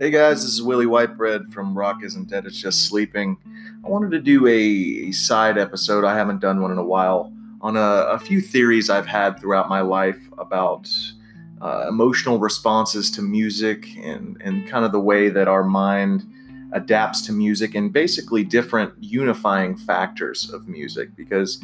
Hey guys, this is Willie Whitebread from Rock Isn't Dead, It's Just Sleeping. I wanted to do a side episode, I haven't done one in a while, on a, a few theories I've had throughout my life about uh, emotional responses to music and, and kind of the way that our mind adapts to music and basically different unifying factors of music. Because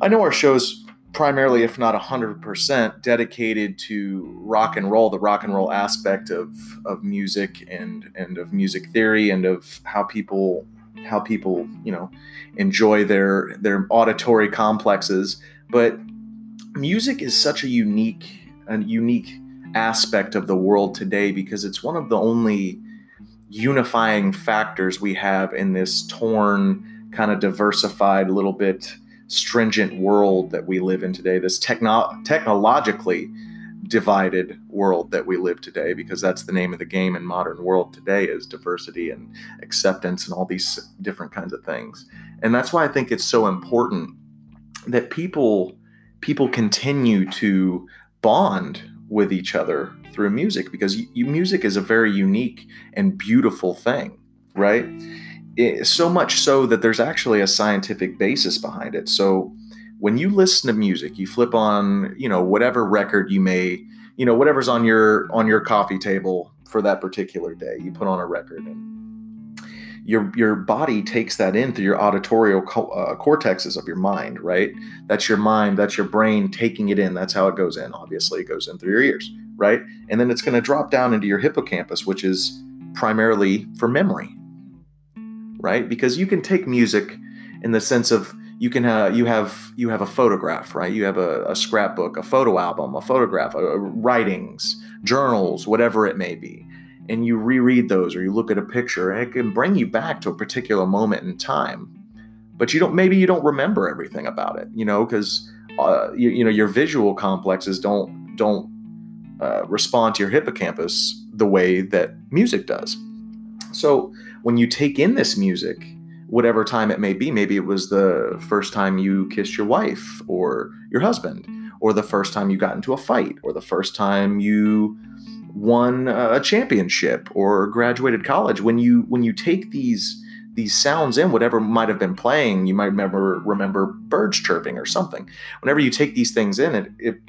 I know our show's primarily, if not 100%, dedicated to rock and roll, the rock and roll aspect of, of music and, and of music theory and of how people how people you know enjoy their their auditory complexes. But music is such a unique a unique aspect of the world today because it's one of the only unifying factors we have in this torn kind of diversified little bit stringent world that we live in today, this techno- technologically divided world that we live today, because that's the name of the game in modern world today is diversity and acceptance and all these different kinds of things. And that's why I think it's so important that people people continue to bond with each other through music because music is a very unique and beautiful thing, right? So much so that there's actually a scientific basis behind it. So when you listen to music, you flip on, you know, whatever record you may, you know, whatever's on your on your coffee table for that particular day. You put on a record and your your body takes that in through your auditorial co- uh, cortexes of your mind, right? That's your mind, that's your brain taking it in. That's how it goes in. Obviously, it goes in through your ears, right? And then it's going to drop down into your hippocampus, which is primarily for memory, right? Because you can take music in the sense of you can have you have you have a photograph, right? You have a, a scrapbook, a photo album, a photograph, a, writings, journals, whatever it may be, and you reread those or you look at a picture, and it can bring you back to a particular moment in time. But you don't maybe you don't remember everything about it, you know, because uh, you, you know your visual complexes don't don't uh, respond to your hippocampus the way that music does. So when you take in this music, whatever time it may be, maybe it was the first time you kissed your wife or your husband, or the first time you got into a fight, or the first time you won a championship or graduated college. When you when you take these these sounds in, whatever might have been playing, you might remember remember birds chirping or something. Whenever you take these things in, it it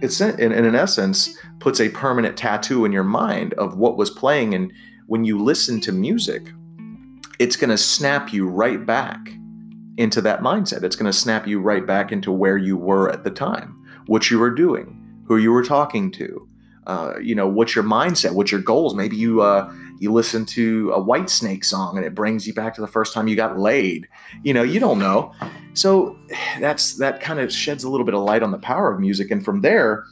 it's in, in, in essence puts a permanent tattoo in your mind of what was playing and when you listen to music, it's going to snap you right back into that mindset. It's going to snap you right back into where you were at the time, what you were doing, who you were talking to, uh, you know, what's your mindset, what's your goals. Maybe you uh, you listen to a Whitesnake song and it brings you back to the first time you got laid. You know, you don't know. So that's that kind of sheds a little bit of light on the power of music, and from there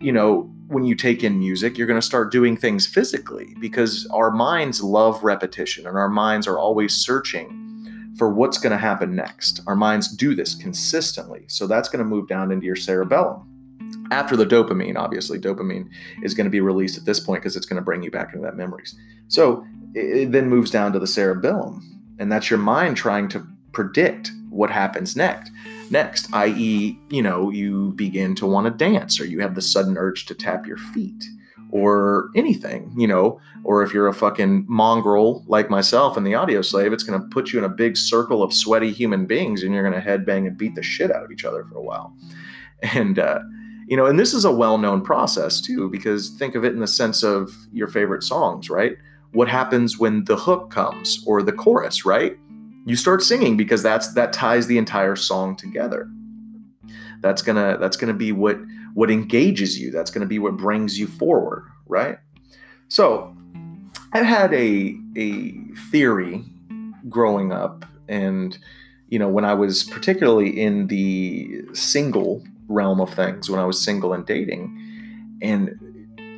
you know, when you take in music, you're going to start doing things physically because our minds love repetition and our minds are always searching for what's going to happen next. Our minds do this consistently. So that's going to move down into your cerebellum. After the dopamine, obviously, dopamine is going to be released at this point because it's going to bring you back into that memories. So it then moves down to the cerebellum, and that's your mind trying to predict what happens next next, i.e., you know, you begin to want to dance or you have the sudden urge to tap your feet or anything, you know, or if you're a fucking mongrel like myself and the Audioslave, it's going to put you in a big circle of sweaty human beings and you're going to headbang and beat the shit out of each other for a while. And, uh, you know, and this is a well known process too, because think of it in the sense of your favorite songs, right? What happens when the hook comes or the chorus, right? You start singing because that's that ties the entire song together. That's gonna that's gonna be what what engages you. That's gonna be what brings you forward right? So i had a a theory growing up and you know when i was particularly in the single realm of things when i was single and dating and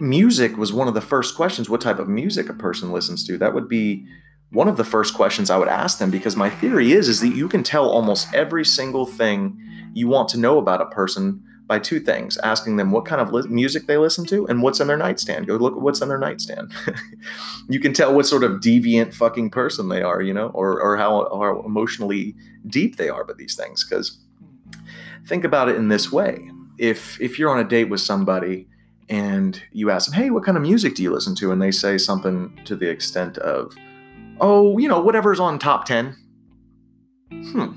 music was one of the first questions. What type of music a person listens to? That would be one of the first questions I would ask them because my theory is is that you can tell almost every single thing you want to know about a person by two things. Asking them what kind of li- music they listen to and what's in their nightstand. Go look at what's in their nightstand. You can tell what sort of deviant fucking person they are you know or, or how, how emotionally deep they are with these things because think about it in this way. If if you're on a date with somebody and you ask them, hey, what kind of music do you listen to? And they say something to the extent of, oh, you know, whatever's on top 10. Hmm.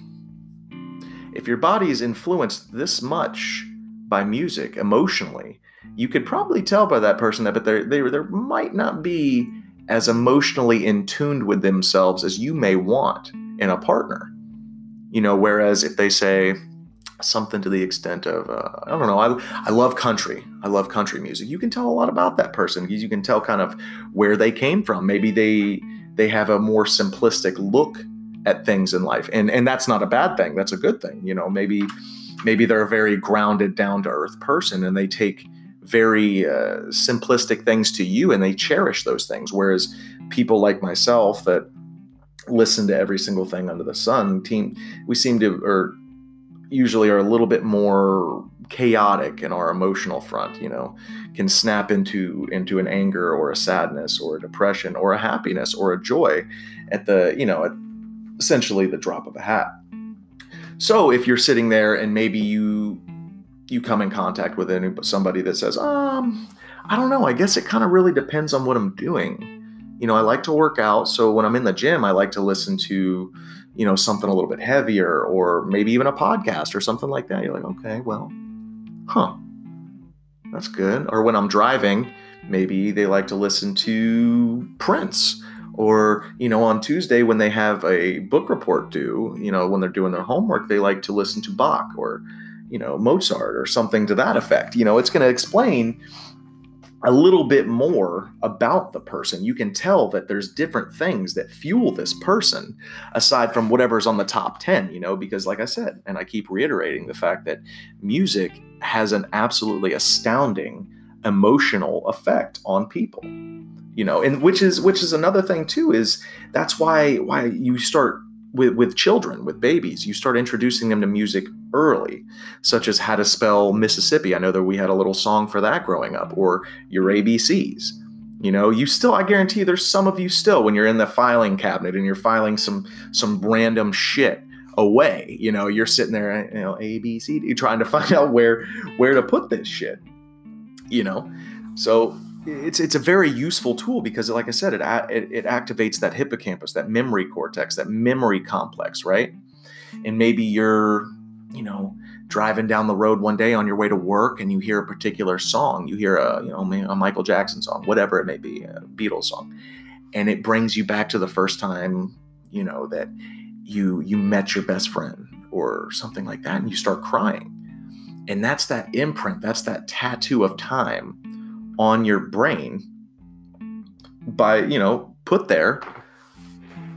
If your body is influenced this much by music emotionally, you could probably tell by that person that, but they there might not be as emotionally in tuned with themselves as you may want in a partner. You know, whereas if they say, something to the extent of uh, I don't know. I I love country. I love country music. You can tell a lot about that person because you can tell kind of where they came from. Maybe they they have a more simplistic look at things in life, and and that's not a bad thing. That's a good thing. You know, maybe maybe they're a very grounded, down to earth person, and they take very uh, simplistic things to you, and they cherish those things. Whereas people like myself that listen to every single thing under the sun team we seem to or usually are a little bit more chaotic in our emotional front you know can snap into into an anger or a sadness or a depression or a happiness or a joy at the you know at essentially the drop of a hat. So if you're sitting there and maybe you you come in contact with somebody that says um i don't know i guess it kind of really depends on what i'm doing. You know i like to work out so when i'm in the gym i like to listen to you know, something a little bit heavier or maybe even a podcast or something like that. You're like, okay, well, huh, that's good. Or when I'm driving, maybe they like to listen to Prince. Or, you know, on Tuesday when they have a book report due, you know, when they're doing their homework, they like to listen to Bach or, you know, Mozart or something to that effect. You know, it's going to explain a little bit more about the person. You can tell that there's different things that fuel this person aside from whatever's on the top 10, you know, because like I said, and I keep reiterating the fact that music has an absolutely astounding emotional effect on people. You know, and which is which is another thing too is that's why why you start with, with children, with babies, you start introducing them to music early, such as how to spell Mississippi. I know that we had a little song for that growing up, or your ABCs. You know, you still, I guarantee there's some of you still when you're in the filing cabinet and you're filing some some random shit away. You know, you're sitting there, you know, A B C D, trying to find out where where to put this shit. You know, so it's it's a very useful tool because, like I said, it, it, it activates that hippocampus, that memory cortex, that memory complex, right? And maybe you're, you know, driving down the road one day on your way to work, and you hear a particular song. You hear a, you know, a Michael Jackson song, whatever it may be, a Beatles song, and it brings you back to the first time, you know, that you you met your best friend or something like that, and you start crying. And that's that imprint. That's that tattoo of time on your brain by you know put there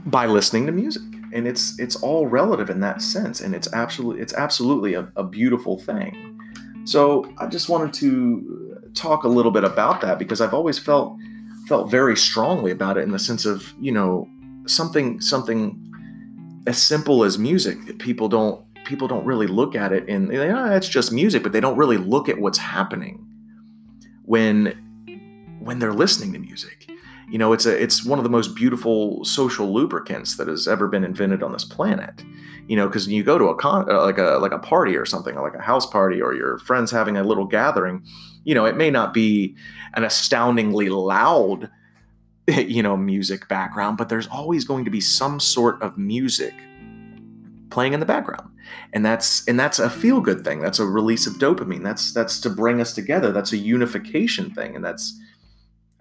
by listening to music and it's it's all relative in that sense and it's absolutely it's absolutely a, a beautiful thing so i just wanted to talk a little bit about that because i've always felt felt very strongly about it in the sense of you know something something as simple as music that people don't people don't really look at it in oh, it's just music but they don't really look at what's happening when when they're listening to music. You know, it's a it's one of the most beautiful social lubricants that has ever been invented on this planet. You know, because you go to a con uh, like a like a party or something, like a house party, or your friends having a little gathering. You know, it may not be an astoundingly loud, you know, music background, but there's always going to be some sort of music playing in the background and that's and that's a feel good thing that's a release of dopamine that's that's to bring us together that's a unification thing and that's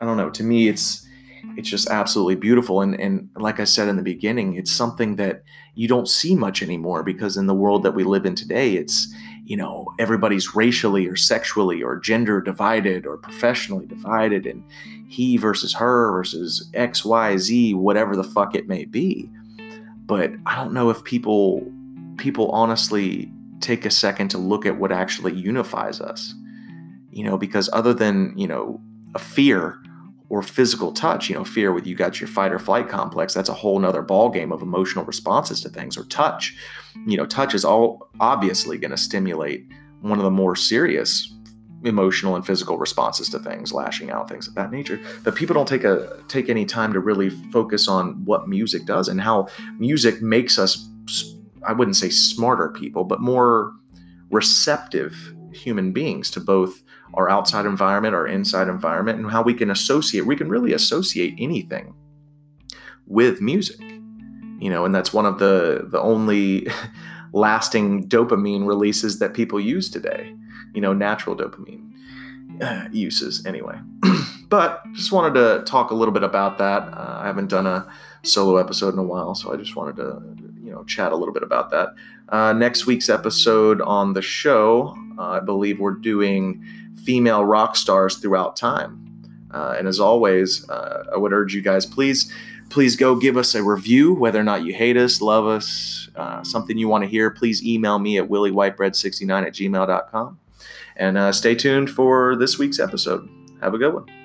i don't know to me it's it's just absolutely beautiful and and like i said in the beginning it's something that you don't see much anymore because in the world that we live in today it's you know everybody's racially or sexually or gender divided or professionally divided and he versus her versus xyz whatever the fuck it may be but I don't know if people people honestly take a second to look at what actually unifies us. You know, because other than, you know, a fear or physical touch, you know, fear with you got your fight or flight complex, that's a whole nother ball game of emotional responses to things or touch. You know, touch is all obviously going to stimulate one of the more serious emotional and physical responses to things, lashing out, things of that nature. But people don't take a take any time to really focus on what music does and how music makes us I wouldn't say smarter people, but more receptive human beings to both our outside environment, our inside environment, and how we can associate. We can really associate anything with music, you know, and that's one of the the only lasting dopamine releases that people use today. You know, natural dopamine uh, uses anyway. but just wanted to talk a little bit about that. Uh, I haven't done a solo episode in a while, so I just wanted to you know chat a little bit about that. Uh, next week's episode on the show, uh, I believe we're doing female rock stars throughout time. Uh, and as always, uh, I would urge you guys, please, please go give us a review, whether or not you hate us, love us, uh, something you want to hear. Please email me at willywhitebread69 at gmail.com. And uh, stay tuned for this week's episode. Have a good one.